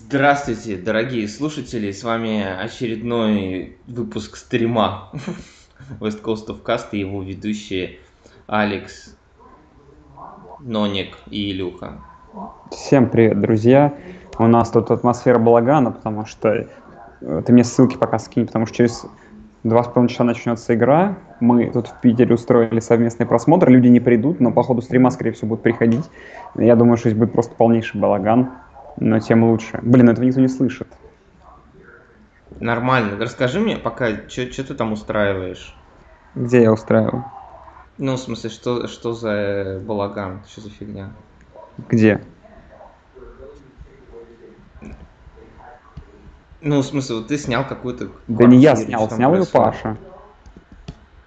Здравствуйте, дорогие слушатели, с вами очередной выпуск стрима West Coast of Cast и его ведущие Алекс, Ноник и Илюха. Всем привет, друзья. У нас тут атмосфера балагана, потому что э, ты мне ссылки пока скинь, потому что через два с половиной часа начнется игра. Мы тут в Питере устроили совместный просмотр. Люди не придут, но по ходу стрима, скорее всего, будут приходить. Я думаю, что здесь будет просто полнейший балаган но тем лучше. Блин, этого никто не слышит. Нормально. Расскажи мне пока, что ты там устраиваешь? Где я устраиваю? Ну, в смысле, что, что за балаган? Что за фигня? Где? Ну, в смысле, вот ты снял какую-то... Да не я снял, снял ее Паша.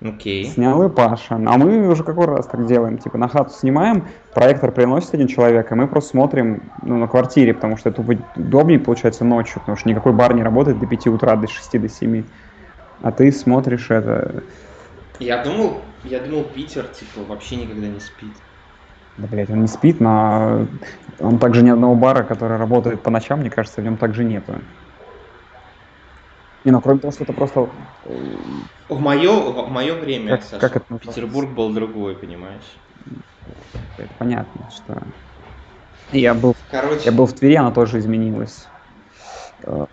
Окей. Снял и Паша. А мы уже какой раз так делаем? Типа на хату снимаем, проектор приносит один человек, и мы просто смотрим ну, на квартире, потому что это удобнее получается ночью, потому что никакой бар не работает до 5 утра, до 6, до 7. А ты смотришь это... Я думал, я думал, Питер, типа, вообще никогда не спит. Да, блядь, он не спит, но он также ни одного бара, который работает по ночам, мне кажется, в нем также нету. Не, ну кроме того, что это просто... Э, в мое, в мое время, как, Саша, как это Петербург был другой, понимаешь? Это понятно, что... Я был, Короче, я был в Твери, она тоже изменилась.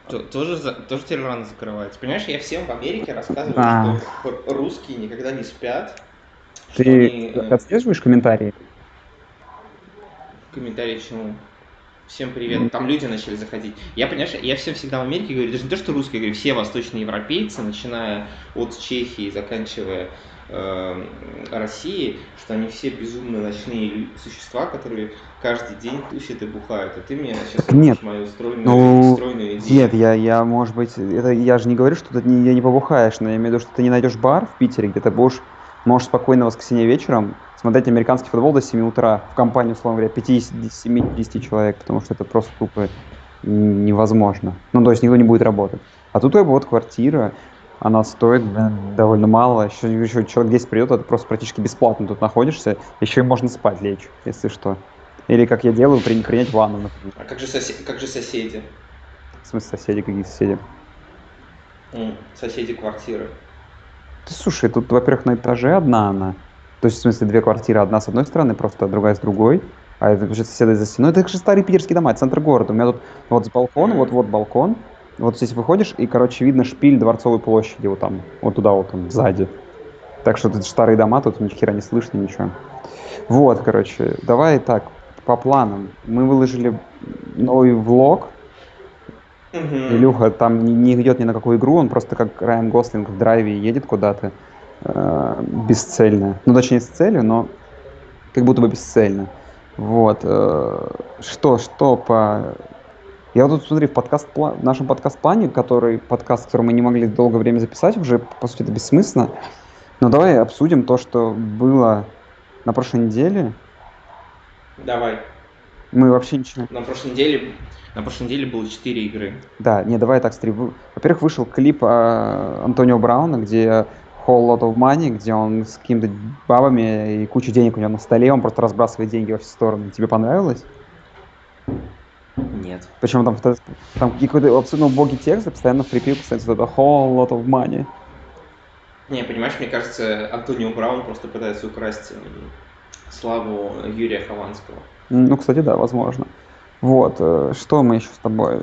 Тоже, тоже теперь рано закрывается. Понимаешь, я всем в Америке рассказываю, а. что русские никогда не спят. Ты они... Э, отслеживаешь комментарии? Комментарии чему? Всем привет. Там люди начали заходить. Я, понимаешь, я всем всегда в Америке говорю, даже не то, что русские, говорю, все восточные европейцы, начиная от Чехии, заканчивая э, Россией, что они все безумно ночные существа, которые каждый день тусят и бухают. А ты мне сейчас нет. мою стройную, ну, стройную идею. Нет, я, я, может быть, это я же не говорю, что ты не, я не побухаешь, но я имею в виду, что ты не найдешь бар в Питере, где ты будешь, можешь спокойно воскресенье вечером смотреть американский футбол до 7 утра в компании, условно говоря, 50-70 человек, потому что это просто тупо невозможно. Ну, то есть никто не будет работать. А тут как бы вот квартира, она стоит блин, довольно мало. Еще, еще человек 10 придет, это просто практически бесплатно тут находишься. Еще и можно спать лечь, если что. Или, как я делаю, при, принять ванну, например. А как же, сосед... как же соседи? В смысле соседи? Какие соседи? Mm, соседи квартиры. Да, слушай, тут, во-первых, на этаже одна она. То есть, в смысле, две квартиры, одна с одной стороны, просто другая с другой. А это вообще соседи за стеной. Это же старые питерские дома, центр города. У меня тут вот с балкона, вот-вот балкон. Вот здесь выходишь, и, короче, видно шпиль Дворцовой площади, вот там, вот туда вот он, сзади. Так что тут старые дома, тут ни хера не слышно, ничего. Вот, короче, давай так, по планам. Мы выложили новый влог. Mm-hmm. Илюха там не, не идет ни на какую игру, он просто как Райан Гослинг в драйве едет куда-то э, бесцельно. Ну, точнее, с целью, но как будто бы бесцельно. Вот. Э, что, что по... Я вот тут, смотри, в, подкаст в нашем подкаст-плане, который подкаст, который мы не могли долгое время записать, уже, по сути, это бессмысленно. Но давай обсудим то, что было на прошлой неделе. Давай. Мы вообще ничего... На прошлой неделе, на прошлой неделе было 4 игры. Да, не, давай так, смотри. Во-первых, вышел клип э, Антонио Брауна, где Whole Lot of Money, где он с какими-то бабами и кучу денег у него на столе, он просто разбрасывает деньги во все стороны. Тебе понравилось? Нет. Почему там, там какой-то абсолютно убогий текст, постоянно припев постоянно это whole lot of money. Не, понимаешь, мне кажется, Антонио Браун просто пытается украсть славу Юрия Хованского. Ну, кстати, да, возможно. Вот, э, что мы еще с тобой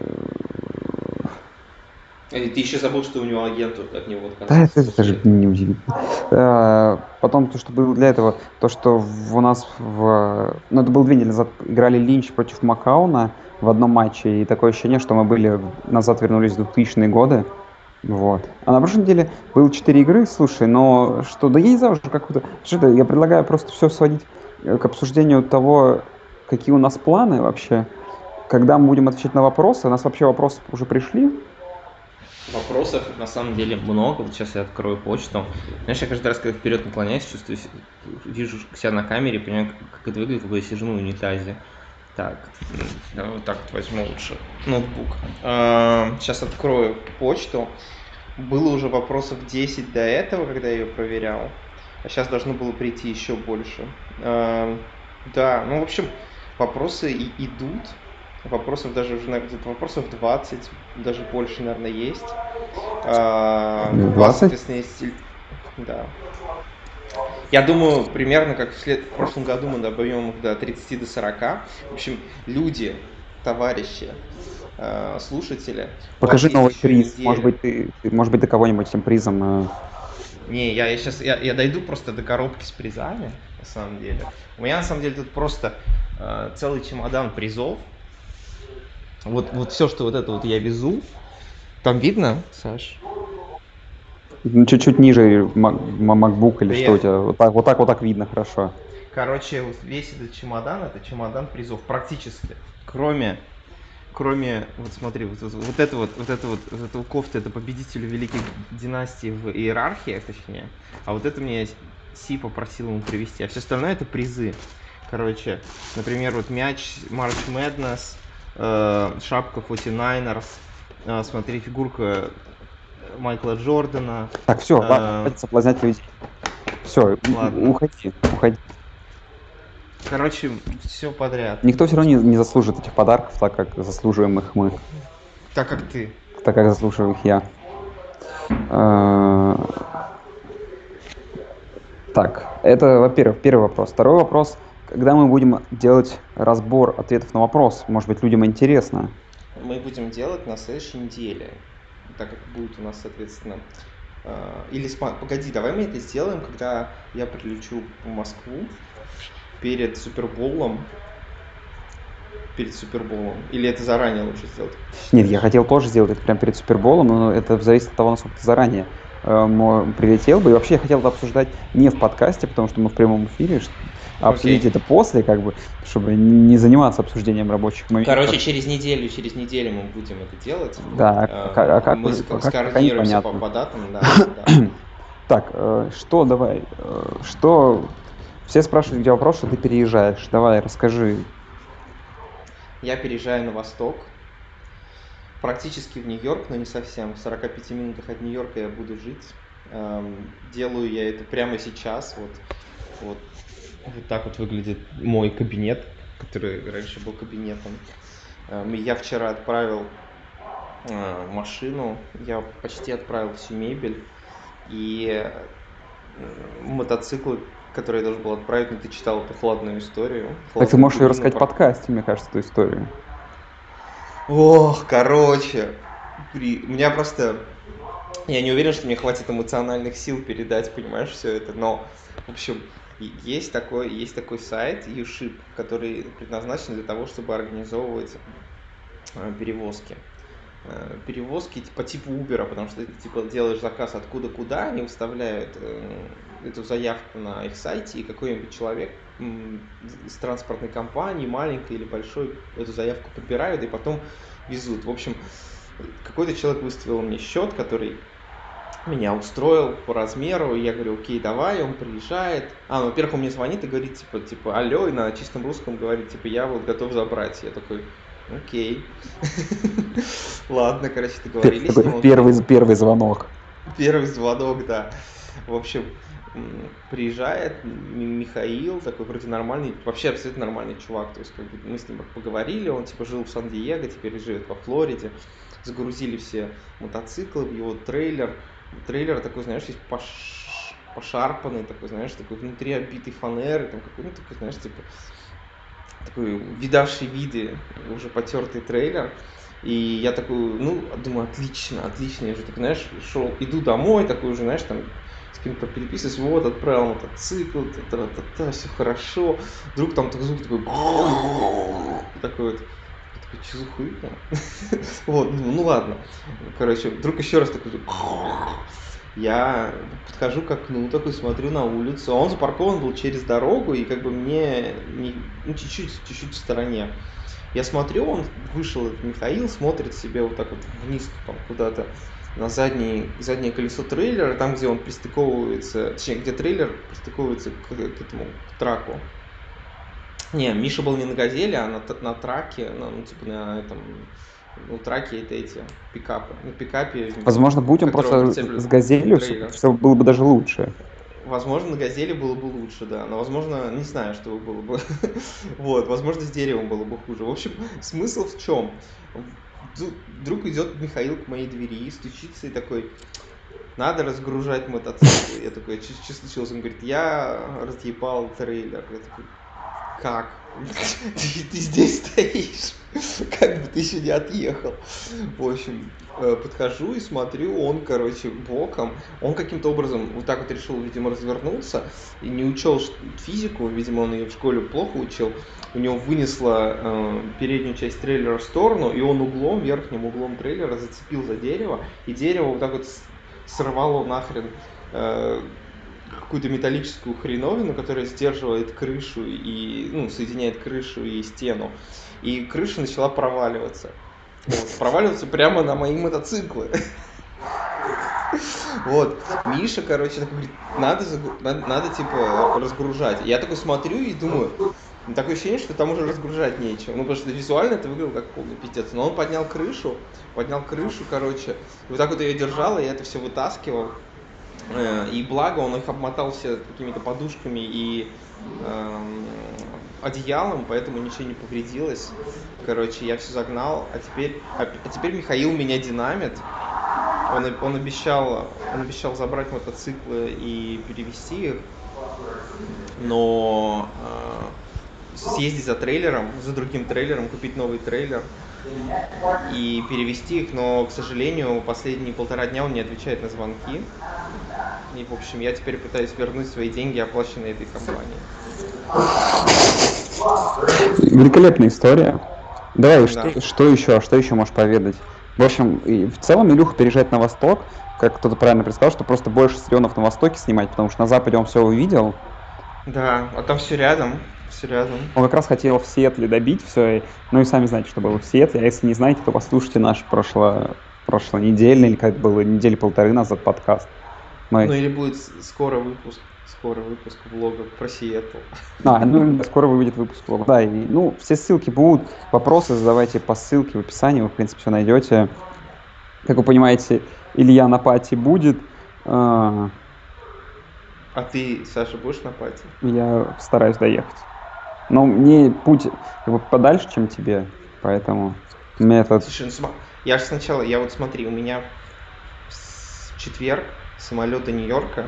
ты еще забыл, что у него агент от него отказался. Да, это даже не удивительно. Э, потом то, что было для этого, то, что у нас в... Ну, это было две недели назад, играли Линч против Макауна в одном матче, и такое ощущение, что мы были назад вернулись в 2000-е годы. Вот. А на прошлой неделе было четыре игры, слушай, но что, да я не знаю уже как-то, что-то, я предлагаю просто все сводить э, к обсуждению того, какие у нас планы вообще, когда мы будем отвечать на вопросы, у нас вообще вопросы уже пришли, Вопросов на самом деле много. Вот сейчас я открою почту. Знаешь, я каждый раз, когда вперед наклоняюсь, чувствую, вижу себя на камере, понимаю, как это выглядит, когда я сижу на унитазе. Так, давай вот так вот возьму лучше ноутбук. сейчас а, открою почту. Было уже вопросов 10 до этого, когда я ее проверял. А сейчас должно было прийти еще больше. А, да, ну, в общем, вопросы и идут. Вопросов даже уже, где-то вопросов 20, даже больше, наверное, есть. А, у вас, 20? соответственно, есть... Да. Я думаю, примерно как в, след- в прошлом году мы добьем их до 30 до 40. В общем, люди, товарищи, э, слушатели. Покажи вас новый приз. неделя. Может быть, ты, может быть, ты кого-нибудь этим призом... э, Не, я, сейчас я, я дойду просто до коробки с призами, на самом деле. У меня на самом деле тут просто э, целый чемодан призов. Вот, вот все, что вот это вот я везу. Там видно, Саш? ну, чуть-чуть ниже MacBook или Да что я- у тебя. Вот так, вот так вот так видно хорошо. Короче, весь этот чемодан это чемодан призов практически. Кроме, кроме, вот смотри, вот, вот, вот это вот, вот это вот, вот эта вот кофта, это победителю великих династий в иерархиях, точнее. А вот это мне Си попросил ему привезти. А все остальное это призы. Короче, например, вот мяч March Madness, шапка 49ers, э, смотри, фигурка Майкла Джордана. Так, все, А. ладно, соблазнять людей. Все, Ладно. уходи, уходи. Короче, все подряд. Никто все равно не, не заслужит этих подарков, так как заслуживаем их мы, Так как ты. так как заслуживаю их я. Э, Так, это, во-первых, первый вопрос. Второй вопрос, когда мы будем делать разбор ответов на вопрос, может быть, людям интересно. мы будем делать на следующей неделе, так как будет у нас, соответственно, э, или погоди, давай мы это сделаем, когда я прилечу в Москву перед Суперболом, перед Суперболом, или это заранее лучше сделать? Нет, я хотел тоже сделать это прямо перед Суперболом, но это зависит от того, насколько ты заранее э, прилетел бы. И вообще я хотел это обсуждать не в подкасте, потому что мы в прямом эфире, обсудить это после, как бы, чтобы не заниматься обсуждением рабочих моментов. Короче, через неделю, через неделю мы будем это делать. Да, Э, а как- а как мы ск- как- как скоординируемся по, понятны? по датам, да, да. Так, э, что давай, э, что... Все спрашивают, где вопрос, что ты переезжаешь. Давай, расскажи. Я переезжаю на восток, практически в Нью-Йорк, но не совсем. В 45 минутах от Нью-Йорка я буду жить. Эм, Делаю я это прямо сейчас. Вот, вот, вот так вот выглядит мой кабинет, который раньше был кабинетом. Эм, Я вчера отправил э, машину, я почти отправил всю мебель и э, мотоциклы, которые я должен был отправить, но ты читал эту хладную историю. Так ты можешь ее рассказать в подкасте, мне кажется, эту историю. Ох, короче, при... у меня просто... Я не уверен, что мне хватит эмоциональных сил передать, понимаешь, все это, но, в общем, есть такой, есть такой сайт, YouShip, который предназначен для того, чтобы организовывать э, перевозки. Э, Перевозки по типу Uber, потому что ты типа делаешь заказ откуда куда, они выставляют э, эту заявку на их сайте, и какой-нибудь человек из транспортной компании, маленькой или большой, эту заявку подбирают и потом везут. В общем, какой-то человек выставил мне счет, который меня устроил по размеру, я говорю, окей, давай, он приезжает. А, ну, во-первых, он мне звонит и говорит, типа, типа, алло, и на чистом русском говорит, типа, я вот готов забрать. Я такой, окей. Ладно, короче, договорились. Первый, первый звонок. Первый звонок, да. В общем, приезжает Михаил, такой вроде нормальный, вообще абсолютно нормальный чувак. То есть, как бы мы с ним поговорили, он типа жил в Сан-Диего, теперь живет во Флориде. Загрузили все мотоциклы в его трейлер. Трейлер такой, знаешь, весь пош- пошарпанный, такой, знаешь, такой внутри обитый фанеры, там какой, ну, такой, знаешь, типа такой видавший виды, уже потертый трейлер. И я такой, ну, думаю, отлично, отлично. Я уже так, знаешь, шел, иду домой, такой уже, знаешь, там с кем-то переписываюсь, вот, отправил мотоцикл, та-та-та, все хорошо. Вдруг там такой звук такой, такой вот, я такой, что за хуйня? Вот, ну, ну ладно. Короче, вдруг еще раз такой. Я подхожу к окну, такой смотрю на улицу, а он запаркован был через дорогу, и как бы мне не- ну, чуть-чуть, чуть-чуть в стороне. Я смотрю, он вышел, Михаил, смотрит себе вот так вот вниз там куда-то на задний, заднее колесо трейлера, там, где он пристыковывается, точнее, где трейлер пристыковывается к, к этому к траку. Не, Миша был не на газели, а на, на траке, на, ну, типа на этом, ну, траке это эти пикапы. На пикапе. Возможно, будь он просто с газелью, трейлер. все было бы даже лучше. Возможно, на газели было бы лучше, да, но, возможно, не знаю, что было бы. вот, возможно, с деревом было бы хуже. В общем, смысл в чем? Вдруг идет Михаил к моей двери, стучится и такой, надо разгружать мотоцикл. Я такой, что случилось? Он говорит, я разъебал трейлер. Я такой, как? Ты, ты здесь стоишь, как бы ты еще не отъехал. В общем, э, подхожу и смотрю, он, короче, боком, он каким-то образом вот так вот решил, видимо, развернуться и не учел физику, видимо, он ее в школе плохо учил, у него вынесло э, переднюю часть трейлера в сторону, и он углом, верхним углом трейлера зацепил за дерево, и дерево вот так вот сорвало нахрен э, какую-то металлическую хреновину, которая сдерживает крышу и, ну, соединяет крышу и стену. И крыша начала проваливаться. Вот, проваливаться прямо на мои мотоциклы. Вот. Миша, короче, такой говорит, надо, надо, надо, типа, разгружать. Я такой смотрю и думаю, такое ощущение, что там уже разгружать нечего. Ну, потому что визуально это выглядело как полный пиздец. Но он поднял крышу, поднял крышу, короче, и вот так вот ее держал, и я это все вытаскивал. Э, и благо он их обмотал все какими-то подушками и э, одеялом, поэтому ничего не повредилось. Короче, я все загнал, а теперь, а, а теперь Михаил меня динамит. Он, он, обещал, он обещал забрать мотоциклы и перевести их, но э, съездить за трейлером, за другим трейлером, купить новый трейлер и перевести их, но, к сожалению, последние полтора дня он не отвечает на звонки. И, в общем, я теперь пытаюсь вернуть свои деньги, оплаченные этой компанией. Великолепная история. Давай, да. что, что еще, что еще можешь поведать? В общем, и в целом Илюха переезжает на восток, как кто-то правильно предсказал, что просто больше стадионов на востоке снимать, потому что на западе он все увидел. Да, а там все рядом, все рядом. Он как раз хотел в Сиэтле добить все, ну и сами знаете, что было в Сиэтле, а если не знаете, то послушайте наш прошло, прошлонедельный, или как было, недели полторы назад подкаст. Мы... Ну или будет скоро выпуск, скоро выпуск влога про Сиэтл. А, ну скоро выйдет выпуск влога. Да, и, ну все ссылки будут, вопросы задавайте по ссылке в описании, вы в принципе все найдете. Как вы понимаете, Илья на пати будет. А, а ты, Саша, будешь на пати? Я стараюсь доехать. Но мне путь как бы подальше, чем тебе, поэтому метод... Слушай, ну, я же сначала, я вот смотри, у меня в четверг самолет до Нью-Йорка.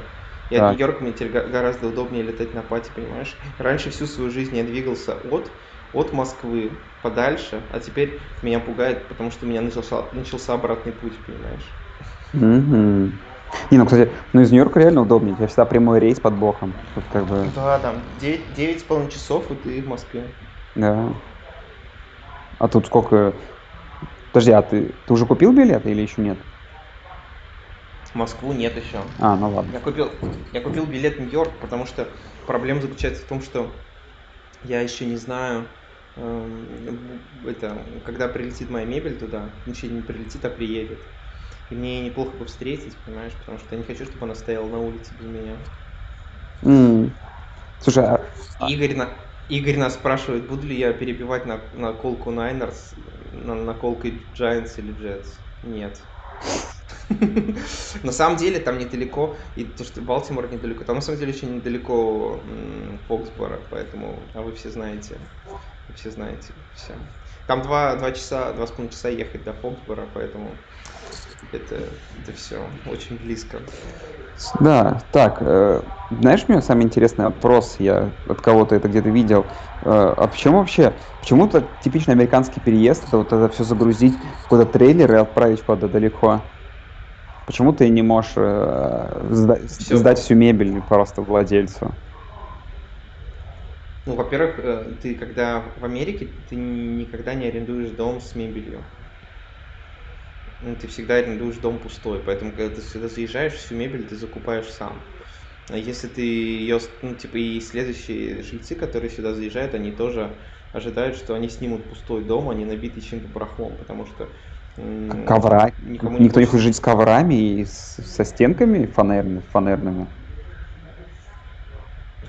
И от Нью-Йорка мне теперь гораздо удобнее летать на пати, понимаешь? Раньше всю свою жизнь я двигался от, от Москвы подальше, а теперь меня пугает, потому что у меня начался, начался обратный путь, понимаешь? Угу. Не, ну, кстати, ну из Нью-Йорка реально удобнее. У тебя всегда прямой рейс под боком. Тут как бы... Да, там 9,5 часов, и ты в Москве. Да. А тут сколько... Подожди, а ты, ты уже купил билет или еще нет? Москву нет еще. А, ну ладно. Я купил, я купил билет в Нью-Йорк, потому что проблема заключается в том, что я еще не знаю, э, это, когда прилетит моя мебель туда, ничего не прилетит, а приедет. И мне неплохо бы встретить, понимаешь, потому что я не хочу, чтобы она стояла на улице без меня. Mm. Слушай, а... Игорь, на... Игорь нас спрашивает, буду ли я перебивать на, на колку Niners, на, на колкой Giants или Jets. Нет. На самом деле там недалеко, и то, что Балтимор недалеко, там на самом деле очень недалеко Фоксборо, поэтому, а вы все знаете, вы все знаете, все. Там два, два часа, два с половиной часа ехать до Фоксбора, поэтому это, это все очень близко. Да, так, э, знаешь, у меня самый интересный вопрос, я от кого-то это где-то видел. Э, а почему вообще, почему то типичный американский переезд, это вот это все загрузить куда-то трейлер и отправить куда-то далеко? Почему ты не можешь э, сдать, сдать всю мебель просто владельцу? Ну, во-первых, э, ты когда в Америке, ты никогда не арендуешь дом с мебелью. Ну, ты всегда арендуешь дом пустой, поэтому когда ты сюда заезжаешь, всю мебель ты закупаешь сам. А если ты ее, ну, типа, и следующие жильцы, которые сюда заезжают, они тоже ожидают, что они снимут пустой дом, а не набитый чем-то барахлом, потому что Ковра. Никому Никто не хочет жить с коврами и с, со стенками фанерными, фанерными.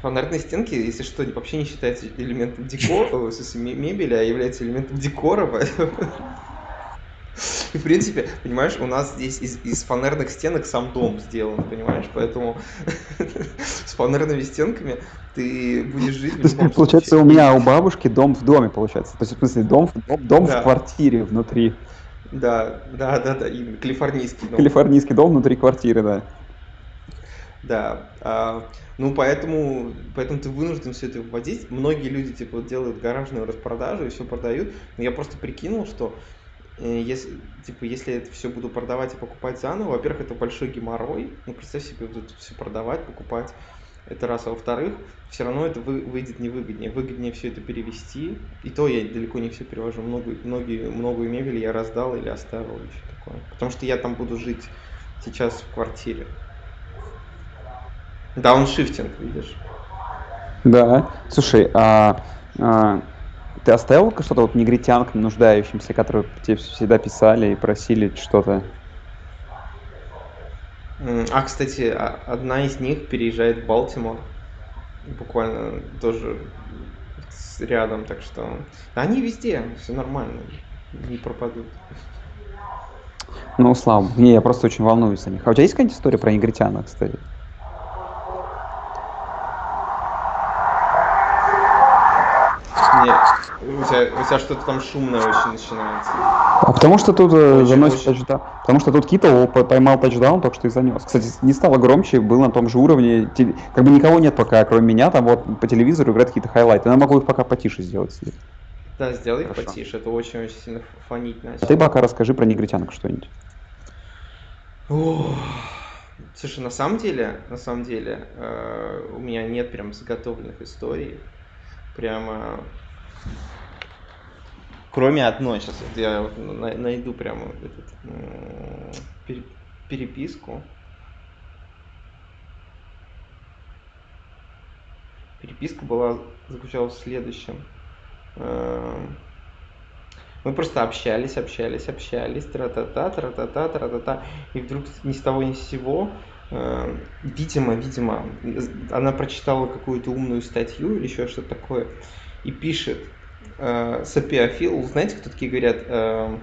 Фанерные стенки, если что, вообще не считается элементом декора, мебели, а является элементом декора, поэтому... И, в принципе, понимаешь, у нас здесь из, из фанерных стенок сам дом сделан, понимаешь? Поэтому с фанерными стенками ты будешь жить в любом Получается, случае. у меня у бабушки дом в доме, получается. То есть, в смысле, дом, в- дом, дом Да. в квартире внутри. Да, да, да, да, именно, калифорнийский дом. Калифорнийский дом внутри квартиры, да. Да, а, ну поэтому, поэтому ты вынужден все это вводить. Многие люди типа делают гаражную распродажу и все продают. Но я просто прикинул, что если, типа, если это все буду продавать и покупать заново, во-первых, это большой геморрой. Ну, представь себе, вот это все продавать, покупать. Это раз. А во-вторых, все равно это вы- выйдет невыгоднее. Выгоднее все это перевести. И то я далеко не все перевожу. Многую, многие, многую мебель я раздал или оставил, что такое. Потому что я там буду жить сейчас в квартире. Дауншифтинг, видишь? Да. Слушай, а, а, ты оставил что-то вот негритянкам, нуждающимся, которые тебе всегда писали и просили что-то? А, кстати, а- одна из них переезжает в Балтимор. Буквально тоже рядом, так что... Они везде, все нормально, не пропадут. Ну, слава богу. Не, я просто очень волнуюсь за них. А у тебя есть какая-нибудь история про негритянок, кстати? Нет, у тебя, у тебя что-то там шумное очень начинается. А потому что тут э, Очень, заносит очень. тачдаун. Потому что тут Китл п- поймал тачдаун, только что и занес. Кстати, не стало громче, был на том же уровне. Как бы никого нет пока, кроме меня, там вот по телевизору играют какие-то хайлайты. Я могу их пока потише сделать. себе. Да, сделай Хорошо. потише, это очень-очень сильно фонить А начал. ты пока расскажи про негритянок что-нибудь. Слушай, на самом деле, на самом деле, э, у меня нет прям заготовленных историй. Прямо. Кроме одной, сейчас вот я вот на- найду прямо этот, переписку. Переписка была заключалась в следующем. Эм, Мы просто общались, общались, общались, тра-та-та, тра-та-та, тра-та-та. И вдруг ни с того ни с сего, э, видимо, видимо, она прочитала какую-то умную статью или еще что-то такое, и пишет э, сапиофил. Знаете, кто такие говорят? э,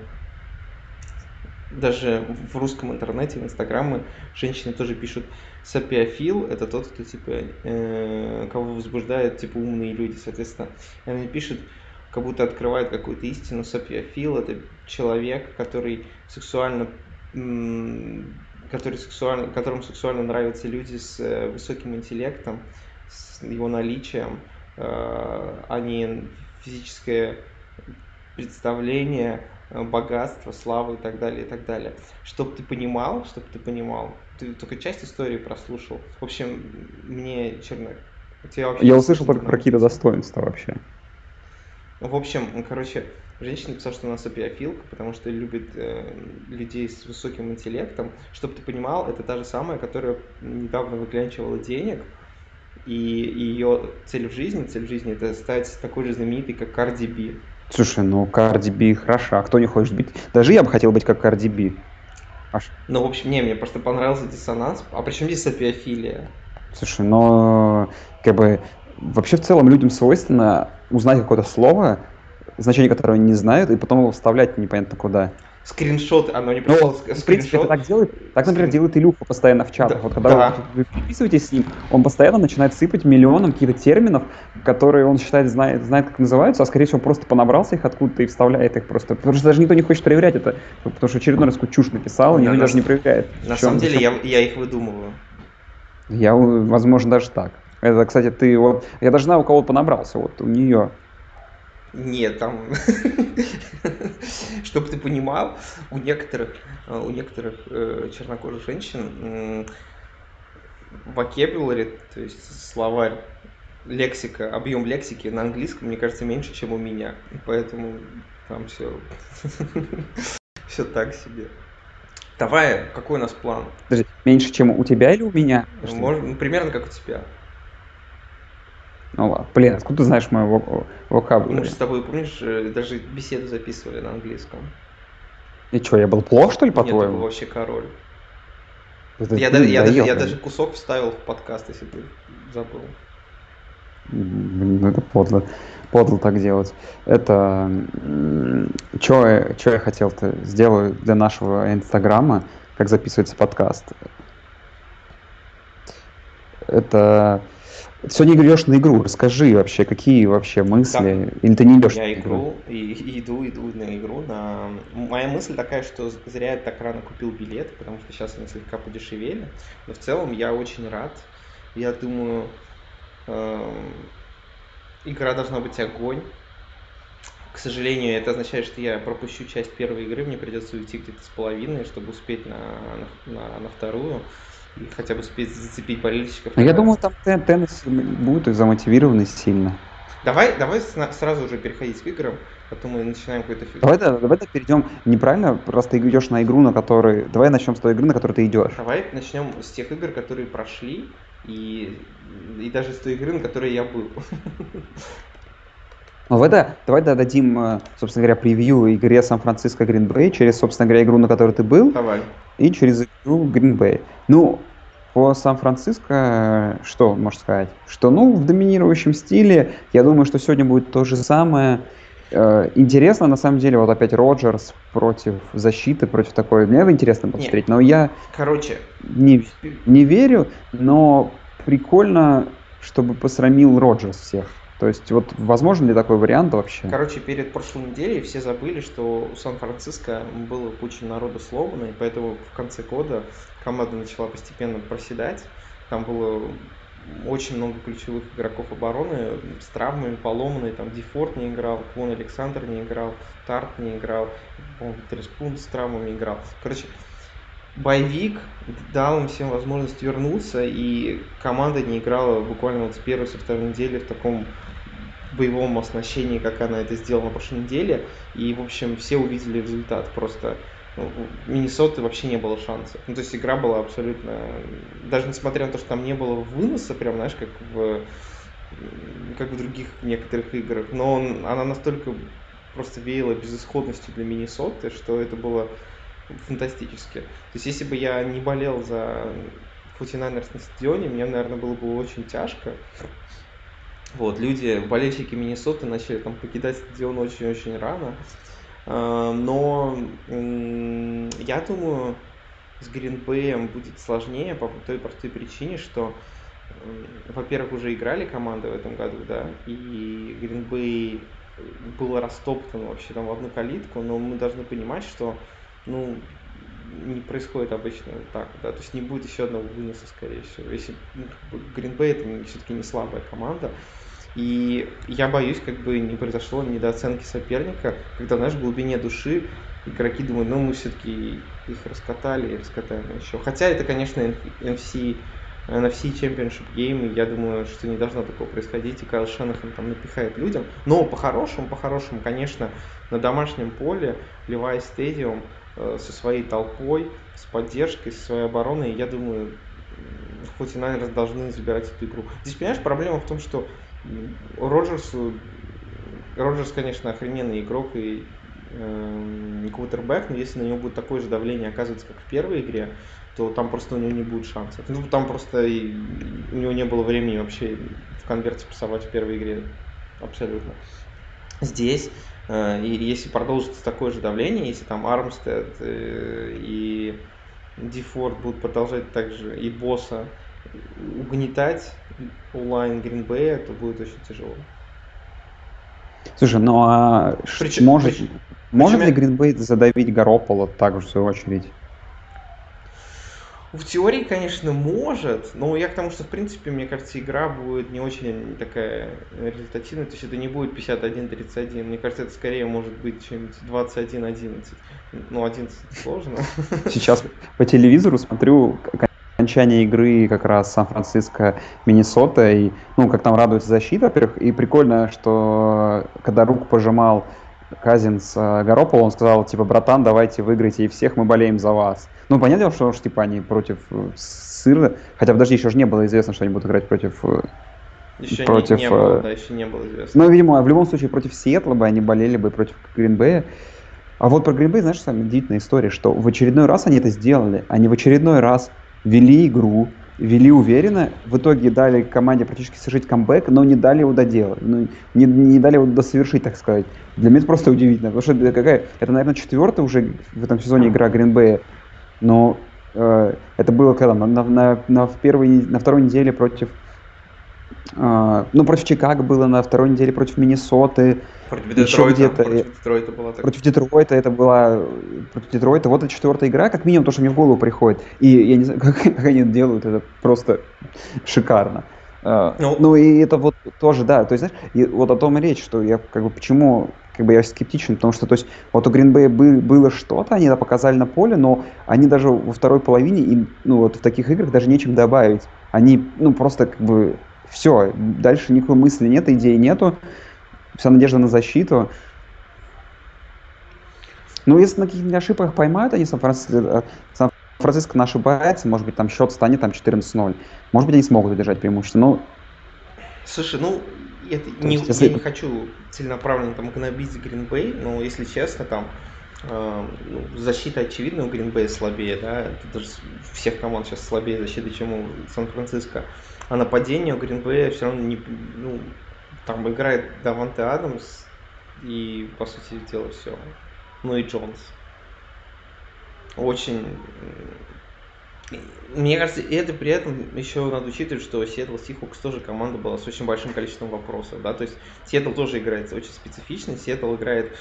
даже в русском интернете, в инстаграме женщины тоже пишут сапиофил, это тот, кто типа, э, кого возбуждают типа умные люди, соответственно. И она пишет, как будто открывает какую-то истину. Сапиофил это человек, который сексуально который сексуально, которым сексуально нравятся люди с э, высоким интеллектом, с его наличием, а не физическое представление, э, богатство, слава и так далее, и так далее. Чтоб ты понимал, чтоб ты понимал, ты только часть истории прослушал. В общем, мне черно. Я не услышал только про какие-то достоинства вообще. В общем, короче, женщина написала, что она сапиофилка, потому что любит э, людей с высоким интеллектом. Чтобы ты понимал, это та же самая, которая недавно выклянчивала денег, и ее цель в жизни, цель в жизни это стать такой же знаменитой, как Карди Би. Слушай, ну Карди Би хороша, а кто не хочет быть? Даже я бы хотел быть как Карди Би. Аж- Ну, в общем, не, мне просто понравился диссонанс. А при чем здесь сапиофилия? Слушай, но как бы вообще в целом людям свойственно узнать какое-то слово, значение которого они не знают, и потом его вставлять непонятно куда. Скриншот, оно не Ну, пришло, в принципе, это так делает. Так, например, Скрин- делает Илюха постоянно в чатах. Да, Вот когда да. вы, вы переписываетесь с ним, он постоянно начинает сыпать миллионом каких-то терминов, которые он считает, знает, знает, как называются, а скорее всего просто понабрался их откуда-то и вставляет их просто. Потому что даже никто не хочет проверять это, потому что очередной раз какую чушь написал, и никто даже не проверяет. На самом деле, я, я их выдумываю. Я, возможно, даже так. Это, кстати, ты вот... Я даже знаю, у кого понабрался, вот у нее. Нет, там, чтобы ты понимал, у некоторых, э, у некоторых э, чернокожих женщин vocabulary, то есть словарь, лексика, объем лексики на английском, мне кажется, меньше, чем у меня. Поэтому там все, все так себе. Давай, какой у нас план? Подожди, меньше, чем у тебя или у меня? Ну, может, ну, примерно как у тебя. Ну ладно. Блин, откуда ты знаешь мою вок- Мы вокабулярь? же с тобой, помнишь, э, даже беседу записывали на английском. И что, я был плох, что ли, Нет, ты был по-твоему? вообще король. Это Я, даже, я, даже, я даже кусок вставил в подкаст, если ты забыл. Блин, это подло. Подло так делать. Это... м, Что я хотел-то? Сделаю для нашего инстаграма, как записывается подкаст. Это Сегодня идешь на игру. Расскажи вообще, какие вообще мысли? Да. Или ты не идешь Я на игру, и, и иду, иду на игру. На... Моя мысль такая, что зря я так рано купил билет, потому что сейчас они слегка подешевели. Но в целом я очень рад. Я думаю, эм, игра должна быть огонь. К сожалению, это означает, что я пропущу часть первой игры, мне придется уйти где-то с половиной, чтобы успеть на, на, на, вторую и хотя бы успеть зацепить болельщиков. Ну, я думаю, там Тен- Теннесси будет замотивированы сильно. Давай, давай сразу уже переходить к играм, потом мы начинаем какой-то фиг. Давай, да, давай да, перейдем неправильно, просто ты идешь на игру, на которой... Давай начнем с той игры, на которой ты идешь. Давай начнем с тех игр, которые прошли, и, и даже с той игры, на которой я был. Ну, давай, да, давай да, дадим, э, собственно говоря, превью игре Сан-Франциско Грин Бэй через, собственно говоря, игру, на которой ты был, Давай. и через игру Грин Бэй. Ну, по Сан-Франциско, э, что можно сказать? Что, ну, в доминирующем стиле, я думаю, что сегодня будет то же самое. Э, Интересно, на самом деле, вот опять Роджерс против защиты, против такой. Мне интересно посмотреть, но я Короче, не, не верю, но прикольно, чтобы посрамил Роджерс всех. То есть, вот возможен ли такой вариант вообще? Короче, перед прошлой неделей все забыли, что у Сан-Франциско было куча народу сломано, и поэтому в конце года команда начала постепенно проседать. Там было очень много ключевых игроков обороны с травмами, поломанные. Там Дефорт не играл, Квон Александр не играл, Тарт не играл, по-моему, Треспун с травмами играл. Короче, боевик дал им всем возможность вернуться, и команда не играла буквально вот с первой, со второй недели в таком боевом оснащении, как она это сделала на прошлой неделе. И, в общем, все увидели результат. Просто ну, Миннесоты вообще не было шансов. Ну, то есть игра была абсолютно... Даже несмотря на то, что там не было выноса, прям, знаешь, как в, как в других некоторых играх, но он, она настолько просто веяла безысходностью для Миннесоты, что это было фантастически. То есть если бы я не болел за 49ers на стадионе, мне, наверное, было бы очень тяжко. Вот, люди, болельщики Миннесоты начали там покидать стадион очень-очень рано. А, Но я думаю, с Гринбеем будет сложнее по той простой причине, что, во-первых, уже играли команды в этом году, да, и Гринбей был растоптан вообще там в одну калитку, но мы должны понимать, что, ну, не происходит обычно так, да, то есть не будет еще одного выноса, скорее всего. Если Гринбей это все-таки не слабая команда, и я боюсь, как бы не произошло недооценки соперника, когда, знаешь, в глубине души игроки думают, ну мы все-таки их раскатали и раскатаем еще. Хотя это, конечно, NFC, NFC Championship Game, я думаю, что не должно такого происходить, и Кайл Шенахан там напихает людям. Но по-хорошему, по-хорошему, конечно, на домашнем поле Levi Stadium э, со своей толпой, с поддержкой, со своей обороной, я думаю, хоть и, наверное, должны забирать эту игру. Здесь, понимаешь, проблема в том, что Роджерсу, Роджерс, конечно, охрененный игрок и э, квотербек, но если на него будет такое же давление оказывается, как в первой игре, то там просто у него не будет шансов. Ну, там просто и, у него не было времени вообще в конверте пасовать в первой игре. Абсолютно. Здесь, э, и если продолжится такое же давление, если там Армстед э, и Дефорд будут продолжать также и босса угнетать онлайн Гринбея, то будет очень тяжело. Слушай, ну а Причем- может, причем- может причем ли Гринбей задавить Гаропола также, в свою очередь? В теории, конечно, может, но я к тому, что, в принципе, мне кажется, игра будет не очень такая результативная, то есть это не будет 51-31, мне кажется, это скорее может быть чем-нибудь 21-11. Ну, 11 сложно. Сейчас по телевизору смотрю окончание игры как раз Сан-Франциско, Миннесота, и, ну, как там радуется защита, во-первых, и прикольно, что когда руку пожимал Казинс э, Гарополо, он сказал, типа, братан, давайте выиграйте и всех, мы болеем за вас. Ну, понятно, что уж, типа, они против э, сыра, хотя, подожди, еще же не было известно, что они будут играть против... э, Еще Против, не, не было, э, да, еще не было известно. Ну, видимо, в любом случае против Сиэтла бы они болели бы против Гринбея. А вот про Гринбей, знаешь, самая удивительная история, что в очередной раз они это сделали. Они в очередной раз вели игру, вели уверенно, в итоге дали команде практически совершить камбэк, но не дали его доделать, ну, не, не дали его досовершить, так сказать. Для меня это просто удивительно, потому что какая, это, наверное, четвертая уже в этом сезоне игра Гринбея, но э, это было когда? На, на, на, на, в первой, на второй неделе против ну, против Чикаго было на второй неделе, против Миннесоты. Против Детройта, где-то. Против Детройта была так. Против Детройта это была... Против Детройта вот это четвертая игра, как минимум то, что мне в голову приходит. И я не знаю, как, как они это делают, это просто шикарно. Uh, ну, ну и это вот тоже, да, то есть, знаешь, и вот о том и речь, что я как бы почему как бы я скептичен, потому что, то есть, вот у Green Bay бы, было что-то, они это показали на поле, но они даже во второй половине, им, ну вот в таких играх даже нечем добавить. Они, ну просто как бы все, дальше никакой мысли нет, идеи нету, вся надежда на защиту. Ну, если на каких-нибудь ошибках поймают они Сан-Франциско, э, Сан-Франциско ошибается, может быть, там счет станет там 14-0. Может быть, они смогут удержать преимущество, но... Слушай, ну, это, не, есть, если... я не хочу целенаправленно там гнобить Гринбей, но если честно, там э, ну, защита очевидно у Гринбея слабее, да, это даже всех команд сейчас слабее защиты, чем у Сан-Франциско. А нападение у Гринбея все равно не, ну, там играет Даванте Адамс и, по сути дела, все. Ну и Джонс. Очень... Мне кажется, и это при этом еще надо учитывать, что Seattle Seahawks тоже команда была с очень большим количеством вопросов, да, то есть Seattle тоже играет очень специфично, Seattle играет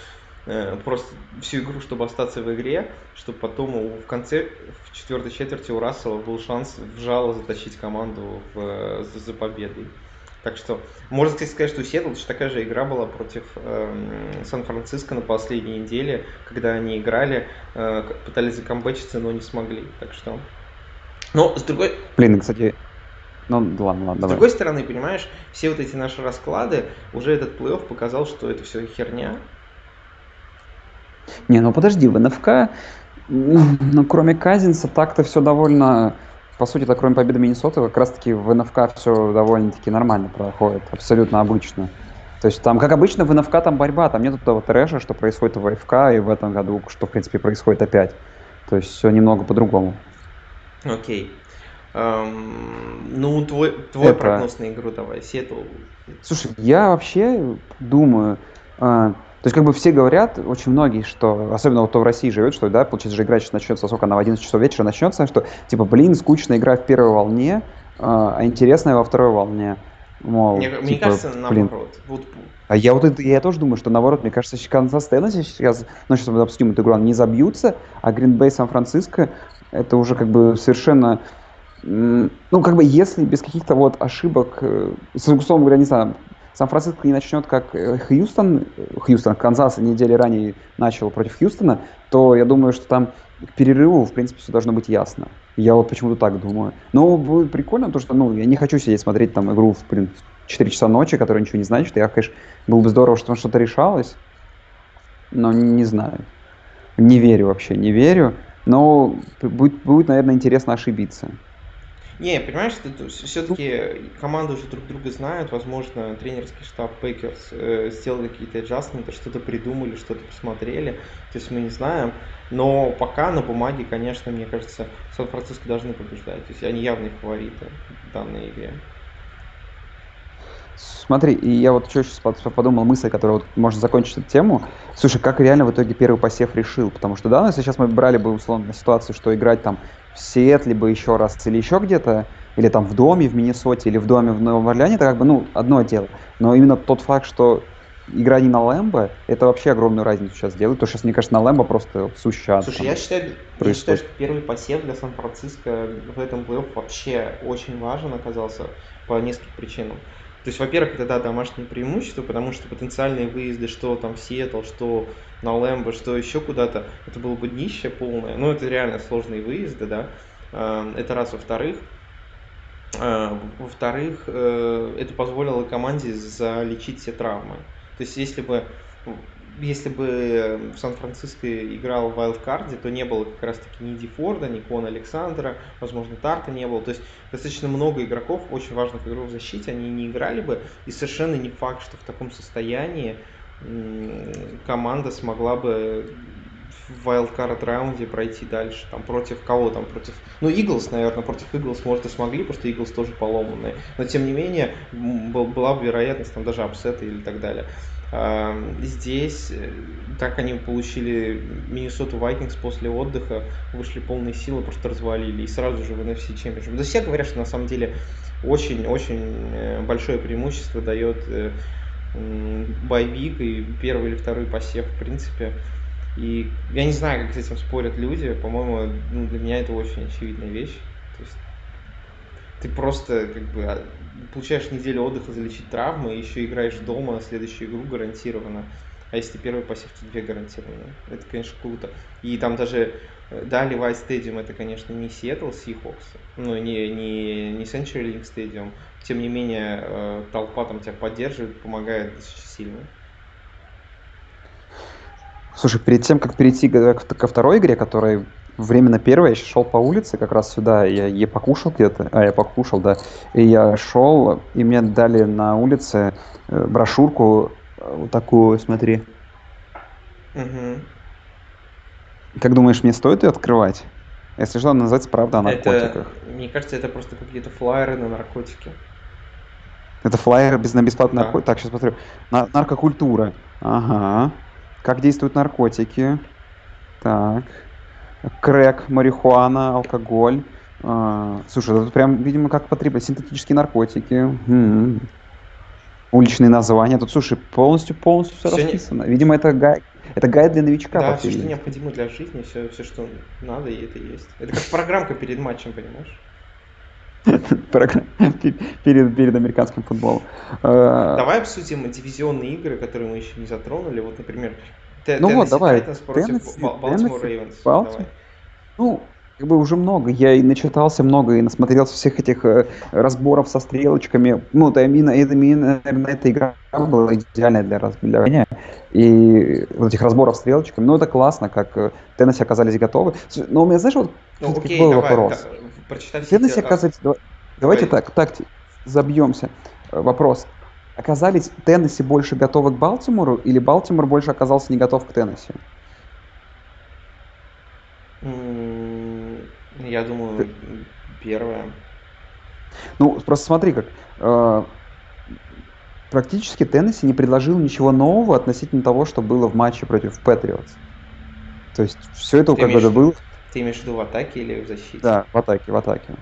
просто всю игру, чтобы остаться в игре, чтобы потом в конце, в четвертой четверти у Рассела был шанс в жало затащить команду в, за, за победой. Так что, можно, кстати, сказать, что у Сиэтл точно такая же игра была против э, Сан-Франциско на последней неделе, когда они играли, э, пытались закомбечиться, но не смогли. Так что... Но с другой... Блин, кстати, ну, ладно, ладно, С давай. другой стороны, понимаешь, все вот эти наши расклады, уже этот плей-офф показал, что это все херня. Не, ну подожди, в НФК, ну, кроме Казинса, так-то все довольно по сути, это кроме победы Миннесоты, как раз-таки в НФК все довольно-таки нормально проходит, абсолютно обычно. То есть там, как обычно, в НФК там борьба, там нет этого трэша, что происходит в ФК, и в этом году, что, в принципе, происходит опять. То есть все немного по-другому. Окей. Okay. Um, ну, твой, твой Это... прогноз на игру давай, Сиэтл. Слушай, я вообще думаю, uh, то есть, как бы все говорят, очень многие, что, особенно вот кто в России живет, что, да, получается, же игра сейчас начнется, сколько она в 11 часов вечера начнется, что, типа, блин, скучная игра в первой волне, а, а интересная во второй волне. Мол, мне, типа, мне кажется, блин. наоборот. Вот... А я вот это, я тоже думаю, что наоборот, мне кажется, Канзас Теннесси сейчас, ну, сейчас мы обсудим эту игру, не забьются, а Гринбей Сан-Франциско, это уже как бы совершенно ну, как бы, если без каких-то вот ошибок, э, условно говоря, не знаю, Сан-Франциско не начнет как э, Хьюстон, Хьюстон, Канзас недели ранее начал против Хьюстона, то я думаю, что там к перерыву, в принципе, все должно быть ясно. Я вот почему-то так думаю. Но будет прикольно, то что, ну, я не хочу сидеть смотреть там игру в, блин, 4 часа ночи, которая ничего не значит. Я, конечно, было бы здорово, что там что-то решалось, но не, не знаю. Не верю вообще, не верю. Но будет, будет, наверное, интересно ошибиться. Не, понимаешь, все-таки команды уже друг друга знают, возможно, тренерский штаб Пейкерс э, сделали какие-то аджастменты, что-то придумали, что-то посмотрели, то есть мы не знаем, но пока на бумаге, конечно, мне кажется, Сан-Франциско должны побеждать, то есть они явные фавориты в данной игре. Смотри, и я вот еще сейчас подумал мысль, которая вот может закончить эту тему. Слушай, как реально в итоге первый посев решил? Потому что, да, ну, если сейчас мы брали бы условно ситуацию, что играть там в Сиэтле бы еще раз или еще где-то, или там в доме в Миннесоте, или в доме в Новом Орлеане, это как бы, ну, одно дело. Но именно тот факт, что игра не на Лэмбо, это вообще огромную разницу сейчас делает, что сейчас, мне кажется, на Лэмбо просто сущая Слушай, я считаю, я считаю, что первый посев для Сан-Франциско в этом плей-офф вообще очень важен оказался по нескольким причинам. То есть, во-первых, это да, домашнее преимущество, потому что потенциальные выезды, что там в Сиэтл, что на Лэмбо, что еще куда-то, это было бы днище полное. Ну, это реально сложные выезды, да. Э, это раз. Во-вторых, э, во-вторых, э, это позволило команде залечить все травмы. То есть, если бы если бы в Сан-Франциско играл в Вайлдкарде, то не было как раз-таки ни Дифорда, ни Кона Александра, возможно, Тарта не было. То есть достаточно много игроков, очень важных игроков в защите, они не играли бы. И совершенно не факт, что в таком состоянии команда смогла бы в wildcard раунде пройти дальше. Там против кого там? Против... Ну, Иглс, наверное, против Иглс, может, и смогли, потому что Иглс тоже поломанные. Но, тем не менее, была бы вероятность там даже апсета или так далее. Здесь, э, так они получили Миннесоту Вайкингс после отдыха, вышли полные силы, просто развалили и сразу же в NFC Championship. Да все говорят, что на самом деле очень-очень э, большое преимущество дает э, боевик и первый или второй посев, в принципе. И я не знаю, как с этим спорят люди. По-моему, ну, для меня это очень очевидная вещь. То есть ты просто как бы а, получаешь неделю отдыха залечить травмы, и еще играешь дома следующую игру гарантированно. А если ты первый посев, то две гарантированно. Это, конечно, круто. И там даже, э, да, Levi Stadium это, конечно, не Seattle Seahawks, ну, не, не, не Century Link Stadium. Тем не менее, э, толпа там тебя поддерживает, помогает достаточно сильно. Слушай, перед тем, как перейти ко второй игре, которая временно первая, я шел по улице как раз сюда, я, я покушал где-то, а я покушал, да, и я шел, и мне дали на улице э, брошюрку э, вот такую, смотри. Угу. Как думаешь, мне стоит ее открывать? Если что, она называется «Правда о наркотиках». Это, мне кажется, это просто какие-то флайеры на наркотики. Это флайеры без, на бесплатные да. наркотики? Так, сейчас посмотрю. На, наркокультура. Ага. Как действуют наркотики? Так крэк, марихуана, алкоголь. А, слушай, это прям, видимо, как потребность, синтетические наркотики. М-м. Уличные названия. Тут, слушай, полностью, полностью все, все расписано. Не... Видимо, это гайд, это гайд для новичка. Да, все, что необходимо для жизни, все, все, что надо, и это есть. Это как программка перед матчем, понимаешь? перед, перед американским футболом. А, давай обсудим дивизионные игры, которые мы еще не затронули. Вот, например, ну вот, давай. Baltimore Ravens. Ну, как бы уже много. Я и начитался много, и насмотрелся всех этих э, разборов со стрелочками. Ну, это именно, это наверное, эта игра была идеальная для, для меня. И вот этих разборов с стрелочками, ну, это классно, как э, Теннесси оказались готовы. Но у меня, знаешь, вот ну, окей, был давай, вопрос. Да, Теннесси оказались... Давайте давай. так, так, забьемся. Э, вопрос оказались Теннесси больше готовы к Балтимору или Балтимор больше оказался не готов к Теннесси? Я думаю, первое. Ну, просто смотри как. Э, практически Теннесси не предложил ничего нового относительно того, что было в матче против Патриотс. То есть все это ты как бы было. Ты имеешь в виду в атаке или в защите? Да, в атаке, в атаке.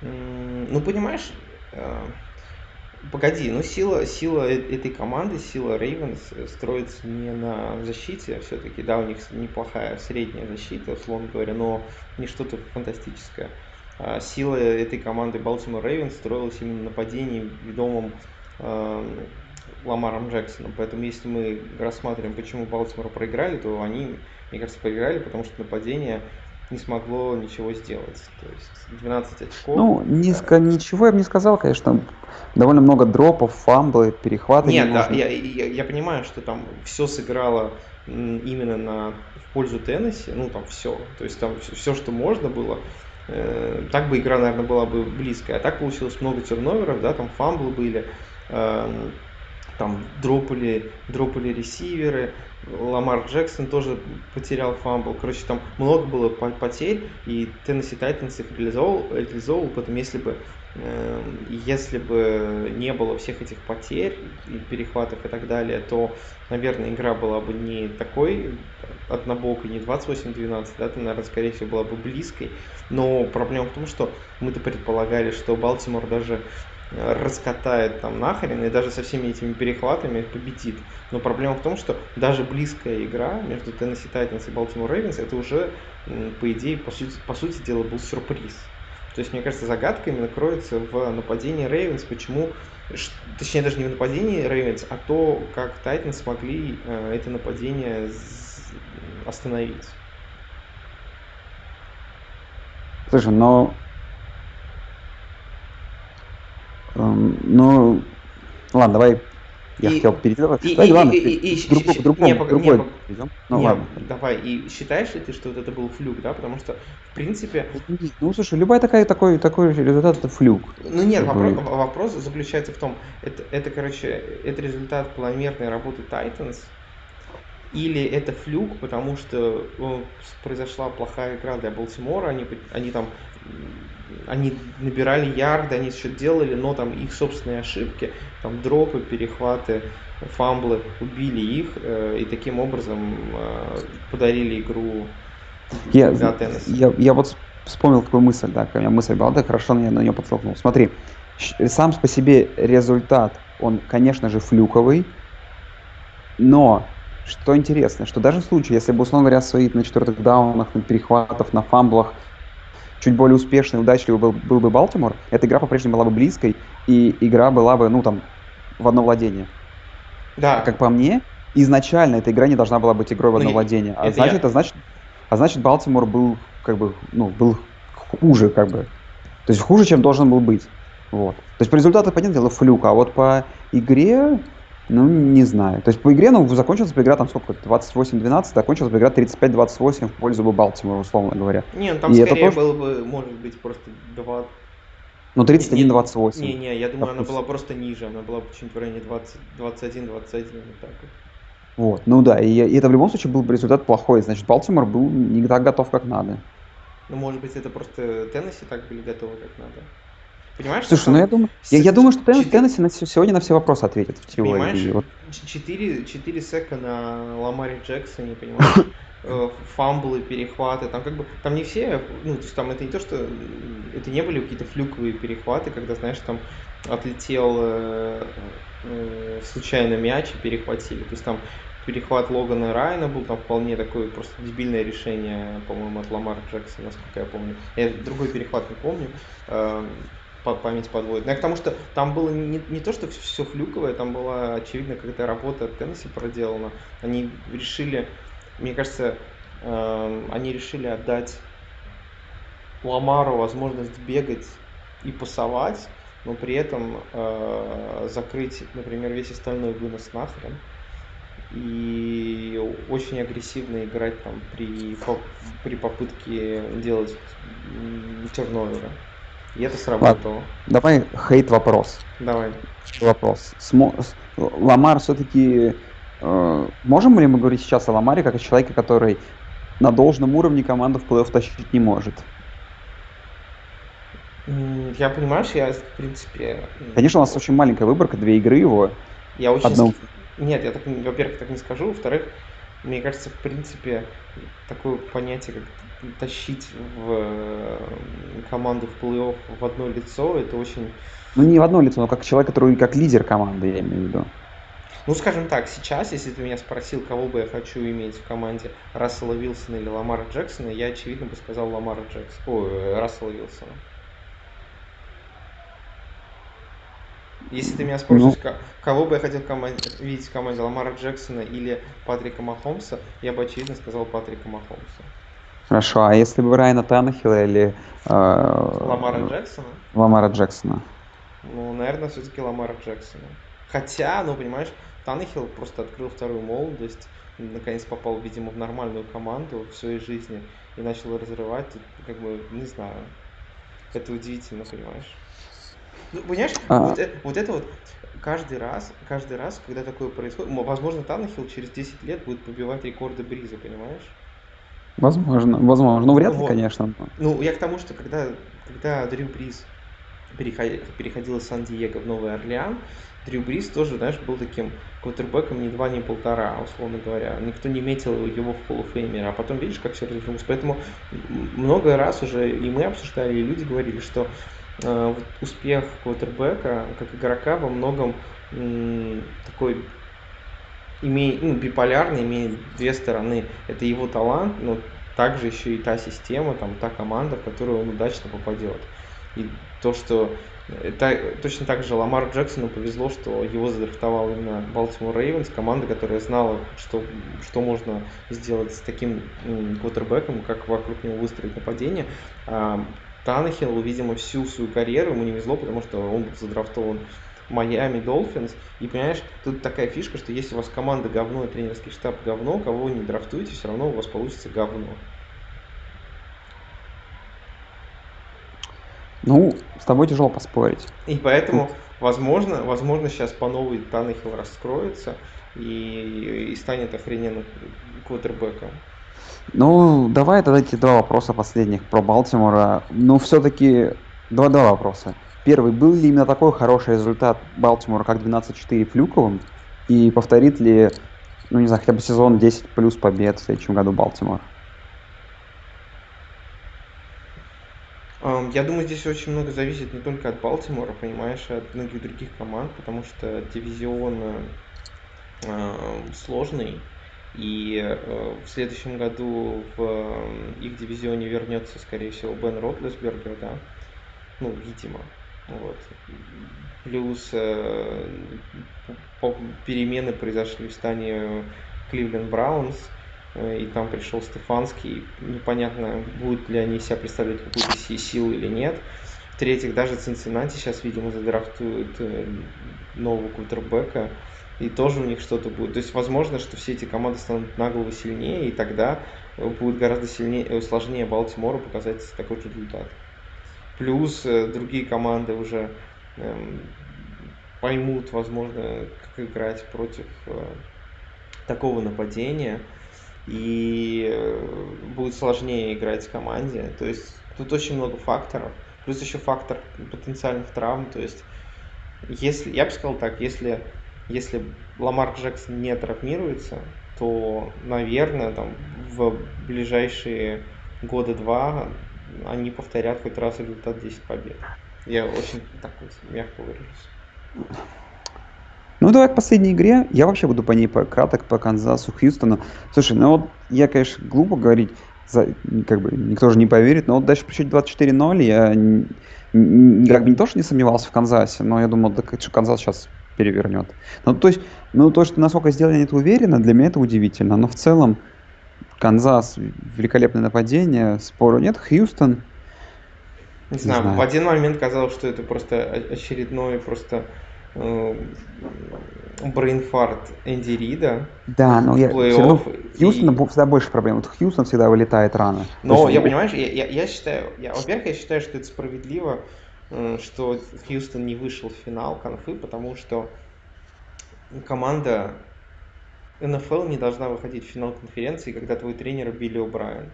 Ну, понимаешь, э, Погоди, ну сила, сила э, этой команды, сила Рейвенс строится не на защите, все-таки, да, у них неплохая средняя защита, условно говоря, но не что-то фантастическое. А сила этой команды Baltimore Ravens строилась именно на нападении, ведомом э, Ламаром Джексоном. Поэтому если мы рассматриваем, почему Балтимор проиграли, то они, мне кажется, проиграли, потому что нападение не смогло ничего сделать. То есть 12 очков. Ну, не, да. ничего я бы не сказал, конечно. Довольно много дропов, фамблы, перехваты. Нет, да, я, я, я понимаю, что там все сыграло именно на, в пользу Теннесси, ну там все. То есть там все, все что можно было. Э, так бы игра, наверное, была бы близкая. А так получилось много терноверов, да, там фамблы были. Э, там дропали, дропали ресиверы, Ламар Джексон тоже потерял фамбл. Короче, там много было потерь, и Теннесси Тайтанс их реализовал, реализовал. Поэтому если бы, э, если бы не было всех этих потерь, и перехватов и так далее, то, наверное, игра была бы не такой однобокой, не 28-12, да, то, наверное, скорее всего, была бы близкой. Но проблема в том, что мы-то предполагали, что Балтимор даже раскатает там нахрен и даже со всеми этими перехватами победит. Но проблема в том, что даже близкая игра между Tennessee Titans и Baltimore Ravens это уже, по идее, по сути, по сути дела, был сюрприз. То есть, мне кажется, загадка именно кроется в нападении Ravens, почему, точнее, даже не в нападении Ravens, а то, как Titans смогли э, это нападение остановить. Слушай, но Эм, ну, ладно, давай. Я и, хотел перейти. Давай, и, давай, и, ладно, и, и, и, другу, к другому, не, другой не, перейдем. Ну, не, ладно. Давай, и считаешь ли ты, что вот это был флюк, да? Потому что, в принципе... Ну, слушай, любая такая, такой, такой результат – это флюк. Ну, нет, вопрос, вопрос заключается в том, это, это, короче, это результат планомерной работы Titans, или это флюк, потому что ну, произошла плохая игра для Балтимора, они, они там они набирали ярды, они все делали, но там их собственные ошибки, там дропы, перехваты, фамблы убили их э, и таким образом э, подарили игру я. Я, я вот вспомнил такую мысль, да, у меня мысль была, да, хорошо на, на нее подтолкнул. Смотри, сам по себе результат, он, конечно же, флюковый, но что интересно, что даже в случае, если бы, условно говоря, свои на четвертых даунах, на перехватах, на фамблах чуть более успешный, удачливый был, был бы Балтимор, эта игра по-прежнему была бы близкой, и игра была бы, ну, там, в одно владение. Да. Как по мне, изначально эта игра не должна была быть игрой в одно ну, владение. А значит, я... это значит, а значит, Балтимор был, как бы, ну, был хуже, как бы. То есть хуже, чем должен был быть. Вот. То есть по результату, понятное дело, флюк, а вот по игре, ну, не знаю. То есть по игре, ну, закончилась бы игра там сколько, 28-12, закончилась бы игра 35-28 в пользу бы Балтимора, условно говоря. Не, ну там И скорее тоже... было бы, может быть, просто 2... Ну, 31-28. Не-не, я думаю, она была просто ниже, она была чуть в районе 21-21, вот так вот. Вот, ну да, и, и это в любом случае был бы результат плохой, значит, Балтимор был не так готов, как надо. Ну, может быть, это просто Теннесси так были готовы, как надо. Понимаешь, Слушай, ну я думаю, я, я думаю, что Теннесси, Теннесси на, сегодня на все вопросы ответит в теории. Понимаешь, вот. 4, 4 сека на Ламаре Джексоне, понимаешь? Э, фамблы, перехваты, там как бы, там не все, ну, то есть там это не то, что, это не были какие-то флюковые перехваты, когда, знаешь, там отлетел э, э, случайно мяч и перехватили, то есть там перехват Логана Райна был там вполне такое просто дебильное решение, по-моему, от Ламара Джексона, насколько я помню. Я другой перехват не помню. Память подводит. Но я к тому, что там было не, не то, что все флюковое, там была, очевидно, какая-то работа Теннесси проделана. Они решили, мне кажется, э, они решили отдать Ламару возможность бегать и пасовать, но при этом э, закрыть, например, весь остальной вынос нахрен и очень агрессивно играть там при, при попытке делать терновера. И это сработало. Ладно. Давай хейт вопрос. Давай. Вопрос. Смо... Ламар все-таки... Э, можем ли мы говорить сейчас о Ламаре как о человеке, который на должном уровне команду в плей-офф тащить не может? Я понимаешь, я в принципе... Конечно, у нас очень маленькая выборка, две игры его. Я очень... Одну... Нет, я так, во-первых, так не скажу. Во-вторых, мне кажется, в принципе, такое понятие, как тащить в э, команду в плей-офф в одно лицо, это очень... Ну, не в одно лицо, но как человек, который как лидер команды, я имею в виду. Ну, скажем так, сейчас, если ты меня спросил, кого бы я хочу иметь в команде, Рассела Вилсона или Ламара Джексона, я, очевидно, бы сказал Ламара Джексона, ой, Рассела Вилсона. Если ты меня спросишь, ну, кого бы я хотел команде, видеть в команде Ламара Джексона или Патрика Махомса, я бы очевидно сказал Патрика Махомса. Хорошо, а если бы Райана Танахила или... Э, Ламара Джексона? Ламара Джексона. Ну, наверное, все-таки Ламара Джексона. Хотя, ну, понимаешь, Танахил просто открыл вторую молодость, наконец попал, видимо, в нормальную команду в своей жизни и начал разрывать, как бы, не знаю. Это удивительно, понимаешь? Ну, понимаешь, а... вот, это, вот это вот каждый раз, каждый раз, когда такое происходит, возможно, Танахил через 10 лет будет побивать рекорды Бриза, понимаешь? Возможно, возможно. Ну, вряд ли, вот. конечно. Ну, я к тому, что когда, когда Дрю Бриз переходил, переходил из Сан-Диего в Новый Орлеан, Дрю Бриз тоже, знаешь, был таким квотербеком не два, не полтора, условно говоря. Никто не метил его в of А потом видишь, как все развернулось. Поэтому много раз уже и мы обсуждали, и люди говорили, что э, успех квотербека как игрока во многом м, такой имеет, ну, биполярный, имеет две стороны. Это его талант, но также еще и та система, там, та команда, в которую он удачно попадет. И то, что это, точно так же Ламар Джексону повезло, что его задрафтовал именно Балтимор Рейвенс, команда, которая знала, что, что можно сделать с таким квотербеком, как вокруг него выстроить нападение. А Танахилу, видимо, всю свою карьеру ему не везло, потому что он был задрафтован Майами Долфинс. И понимаешь, тут такая фишка, что если у вас команда говно и тренерский штаб говно, кого вы не драфтуете, все равно у вас получится говно. Ну, с тобой тяжело поспорить. И поэтому, возможно, возможно, сейчас по новой Танахил раскроется, и, и станет охрененным квотербеком. Ну, давай тогда эти два вопроса последних про Балтимора. Ну, все-таки два, два вопроса. Первый, был ли именно такой хороший результат Балтимора, как 12-4 флюковым? И повторит ли, ну, не знаю, хотя бы сезон 10 плюс побед в следующем году Балтимор? Я думаю, здесь очень много зависит не только от Балтимора, понимаешь, а от многих других команд, потому что дивизион э, сложный, и э, в следующем году в их дивизионе вернется, скорее всего, Бен Ротлесбергер, да, ну, видимо, вот. Плюс э, перемены произошли в стане Кливленд Браунс, Э, и там пришел Стефанский. Непонятно, будут ли они себя представлять какую-то силу или нет. В-третьих, даже Цинциннати сейчас, видимо, задрафтуют э, нового кутербека, и тоже у них что-то будет. То есть, возможно, что все эти команды станут нагло сильнее, и тогда будет гораздо сильнее, э, сложнее Балтимору показать такой результат. Плюс другие команды уже эм, поймут, возможно, как играть против такого нападения и э, будет сложнее играть в команде. То есть тут очень много факторов. Плюс еще фактор потенциальных травм. То есть, если, я бы сказал так, если, если Ламар Джексон не травмируется, то, наверное, там, в ближайшие года два они повторят хоть раз результат 10 побед. Я очень так вот мягко выражусь. Ну, давай к последней игре. Я вообще буду по ней краток по Канзасу, Хьюстону. Слушай, ну вот я, конечно, глупо говорить, за, как бы никто же не поверит, но вот дальше при счете 24-0 я как бы не то, что не сомневался в Канзасе, но я думал, да, что Канзас сейчас перевернет. Ну, то есть, ну, то, что насколько сделали это уверенно, для меня это удивительно. Но в целом, Канзас, великолепное нападение, спору нет. Хьюстон, не, не знаю, знаю, в один момент казалось, что это просто очередной просто brain fart Энди Рида. Да, но я все равно Хьюстон и... всегда больше проблем. Вот Хьюстон всегда вылетает рано. Но я, понимаешь, я, я, я считаю, я, во-первых, я считаю, что это справедливо, что Хьюстон не вышел в финал конфы, потому что команда НФЛ не должна выходить в финал конференции, когда твой тренер Билли О'Брайен.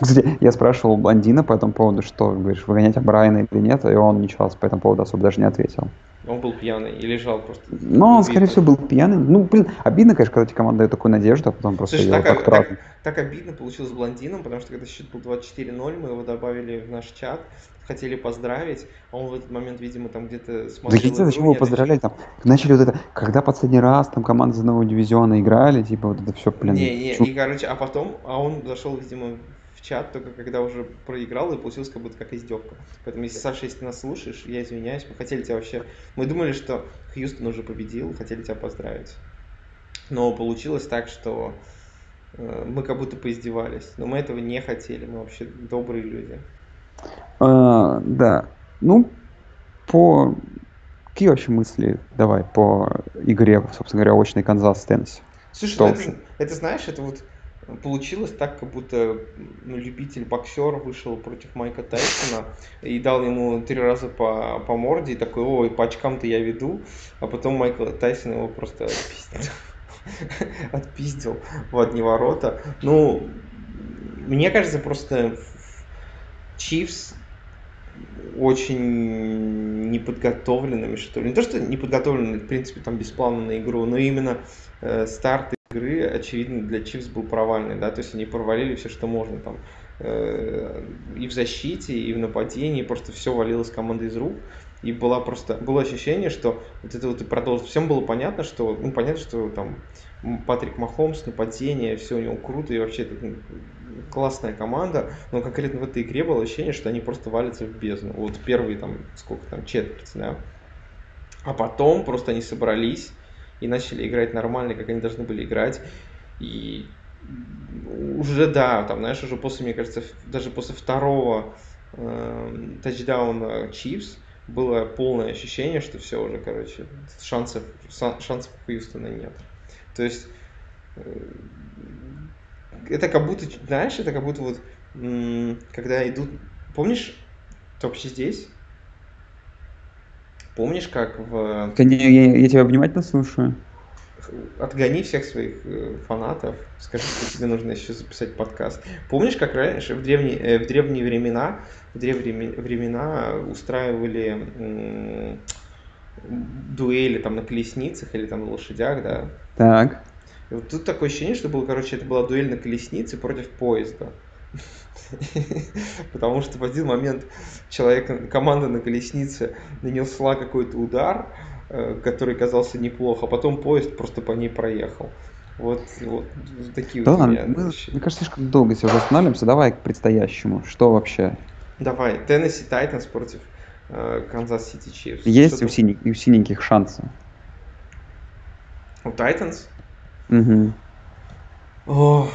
Кстати, я спрашивал блондина по этому поводу, что, говоришь, выгонять Брайана или нет, и он ничего по этому поводу особо даже не ответил. Он был пьяный и лежал просто. Ну, он, скорее всего, был пьяный. Ну, блин, обидно, конечно, когда эти команды дают такую надежду, а потом просто Слушай, так, так, так, так обидно получилось с блондином, потому что когда счет был 24-0, мы его добавили в наш чат, хотели поздравить, а он в этот момент, видимо, там где-то смотрел. Да зачем его поздравляли? Там, начали вот это, когда последний раз там команды из одного дивизиона играли, типа вот это все, блин. Не, не, и короче, а потом, а он зашел, видимо, в чат только когда уже проиграл, и получилось как будто как издевка. Поэтому, если, Саша, если ты нас слушаешь, я извиняюсь, мы хотели тебя вообще... Мы думали, что Хьюстон уже победил, хотели тебя поздравить. Но получилось так, что э, мы как будто поиздевались. Но мы этого не хотели, мы вообще добрые люди. А, да. Ну, по... Какие вообще мысли, давай, по игре, собственно говоря, очной Канзас Теннесси? Слушай, ну это, это знаешь, это вот получилось так, как будто ну, любитель боксер вышел против Майка Тайсона и дал ему три раза по, по морде и такой, ой, по очкам-то я веду, а потом Майкл Тайсон его просто отпиздил, отпиздил в одни ворота. Ну, мне кажется, просто Чивс очень неподготовленными, что ли. Не то, что неподготовленными, в принципе, там бесплавно на игру, но именно э, старты игры, очевидно, для Чивс был провальный, да, то есть они провалили все, что можно там э, и в защите, и в нападении, просто все валилось команда из рук, и была просто, было ощущение, что вот это вот и продолжит. Всем было понятно, что, ну, понятно, что там Патрик Махомс, нападение, все у него круто, и вообще это ну, классная команда, но конкретно в этой игре было ощущение, что они просто валятся в бездну. Вот первые там, сколько там, четверть, да. А потом просто они собрались, и начали играть нормально, как они должны были играть. И уже, да, там, знаешь, уже после, мне кажется, даже после второго э, тачдауна Чивс было полное ощущение, что все уже, короче, шансов, шансов Хьюстона нет. То есть, э, это как будто, знаешь, это как будто вот, когда идут, помнишь, топ здесь? Помнишь, как в... Я, я, я тебя внимательно слушаю. Отгони всех своих э, фанатов, скажи, что тебе нужно еще записать подкаст. Помнишь, как раньше, в древние, э, в древние времена, в древние времена устраивали дуэли там на колесницах или там на лошадях, да? Так. И вот тут такое ощущение, что было, короче, это была дуэль на колеснице против поезда. Потому что в один момент человек, команда на колеснице нанесла какой-то удар, э, который казался неплохо, а потом поезд просто по ней проехал. Вот, вот такие да вот ладно, мы, мне кажется, слишком долго сейчас останавливаемся. Давай к предстоящему. Что вообще? Давай, Теннесси Тайтанс против Канзас Сити Чифс. Есть у, синий, у синеньких шансы? У Тайтанс? Угу. О,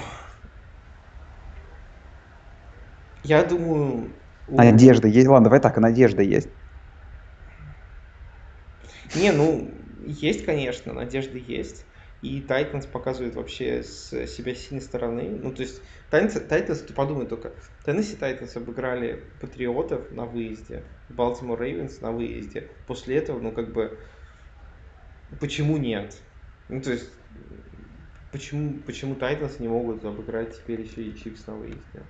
я думаю... у- Надежда есть. Ладно, давай так, надежда есть. Не, ну, есть, конечно, надежда есть. И Тайтанс показывает вообще с себя сильной стороны. Ну, то есть, Тайтанс, ты подумай только, Теннесси Тайтанс обыграли Патриотов на выезде, Балтимор Рейвенс на выезде. После этого, ну, как бы, почему нет? Ну, то есть, почему, почему Тайтанс не могут обыграть теперь еще и Чифс на выезде?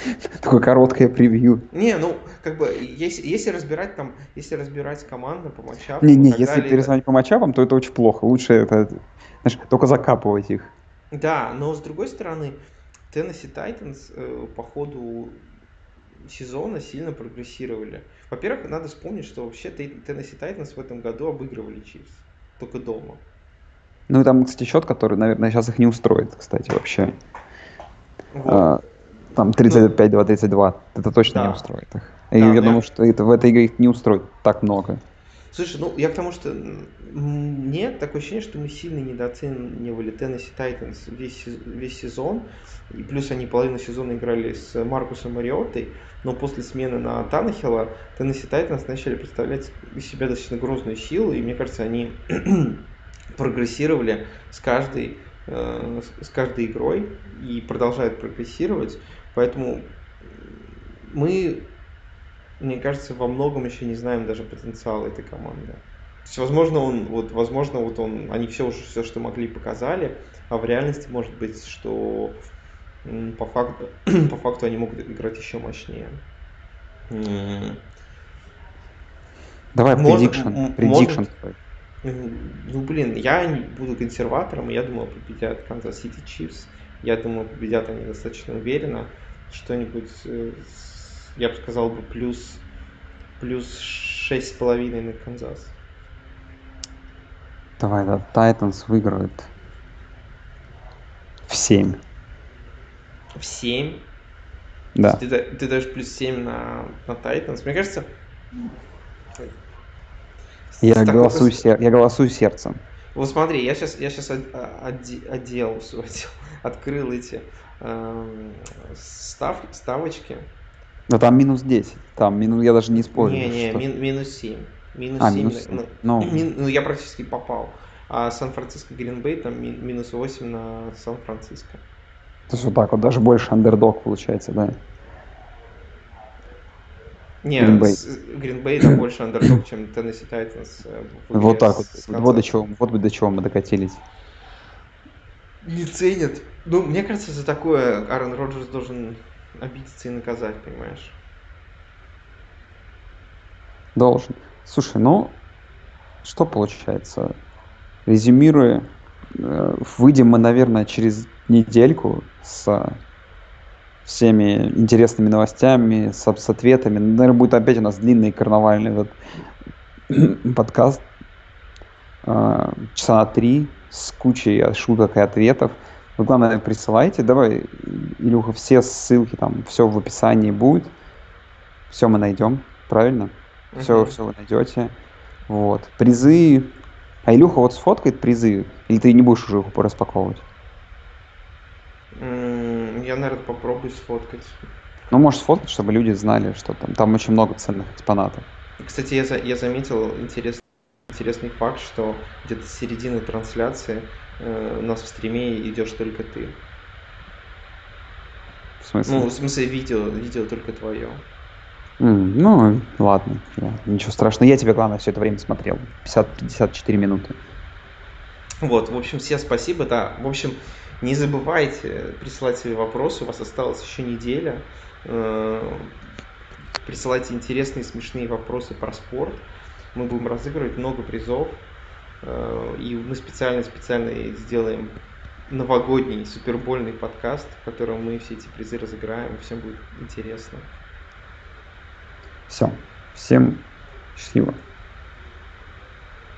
Такое короткое превью. Не, ну, как бы, если, если разбирать там, если разбирать команду по матчапам Не, не, если далее, перезвонить по матчапам, то это очень плохо. Лучше это, знаешь, только закапывать их. Да, но с другой стороны, Теннесси Тайтанс э, по ходу сезона сильно прогрессировали. Во-первых, надо вспомнить, что вообще Теннесси Тайтанс в этом году обыгрывали Чифс. Только дома. Ну и там, кстати, счет, который, наверное, сейчас их не устроит, кстати, вообще. Вот. А, там 35-2-32. Это точно Да. не устроит их. И Да, я да. думаю, что это в этой игре их не устроит так много. Слушай, ну я к тому, что мне такое ощущение, что мы сильно недооценивали Теннесси Тайтанс весь, весь сезон. И плюс они половину сезона играли с Маркусом Мариоттой. Но после смены на Танахила Теннесси Тайтанс начали представлять из себя достаточно грозную силу. И мне кажется, они прогрессировали с каждой, э, с каждой игрой и продолжают прогрессировать. Поэтому мы мне кажется, во многом еще не знаем даже потенциал этой команды. То есть, возможно, он, вот, возможно, вот он, они все уже все, что могли, показали, а в реальности может быть, что по факту, по факту они могут играть еще мощнее. Давай, может- м, Ну, блин, я буду консерватором, и я думаю, победят Канзас Сити Чифс. Я думаю, победят они достаточно уверенно. Что-нибудь, э, я бы сказал бы, плюс, плюс шесть с половиной на Канзас. Давай, да, Titans выиграет в 7. В 7. Да. Ты, ты даешь плюс 7 на, на Titans. Мне кажется... Я такой- голосую, сер- я голосую сердцем. Вот смотри, я сейчас, я сейчас отдел, всё отдел, открыл эти эм, став, ставочки. Но там минус 10. Там минус, я даже не спорю. Не, не, что- мин- минус 7. Минус А, 7. минус на- семь. ну, Ну. мин- ну, я практически попал. А Сан-Франциско Гринбей там ми- минус 8 на Сан-Франциско. То есть вот так вот, даже больше андердог получается, да. Не, Гринбей там больше андердог, чем Теннесси Тайтанс. э, Вот так вот. Вот до чего, вот бы до чего мы докатились. Не ценят. Ну, мне кажется, за такое Аарон Роджерс должен обидеться и наказать, понимаешь? Должен. Слушай, ну, что получается? Резюмируя, э, выйдем мы, наверное, через недельку с всеми интересными новостями, с, с ответами. Наверное, будет опять у нас длинный карнавальный вот подкаст. э, часа на три с кучей шуток и ответов. Вы, главное, присылайте. Давай, Илюха, все ссылки там, все в описании будет. Все мы найдем, правильно? Все, Мгм. все вы найдете. Вот. Призы. А Илюха вот сфоткает призы, или ты не будешь уже их распаковывать? Я, наверное, попробую сфоткать. Ну, можешь сфоткать, чтобы люди знали, что там, там очень много ценных экспонатов. Кстати, я, за- я заметил интерес- интересный факт, что где-то с середины трансляции у нас в стриме идешь только ты. В смысле? Ну, в смысле, видео, видео только твое. М, Ну, ладно, я- ничего страшного. Я тебе, главное, все это время смотрел. 50-54 минуты. Вот, в общем, всем спасибо, да. В общем, не забывайте присылать свои вопросы, у вас осталась еще неделя. Э, Присылайте интересные, смешные вопросы про спорт. Мы будем разыгрывать много призов. Э, И мы специально-специально сделаем новогодний супербольный подкаст, в котором мы все эти призы разыграем. Всем будет интересно. Все. Всем счастливо.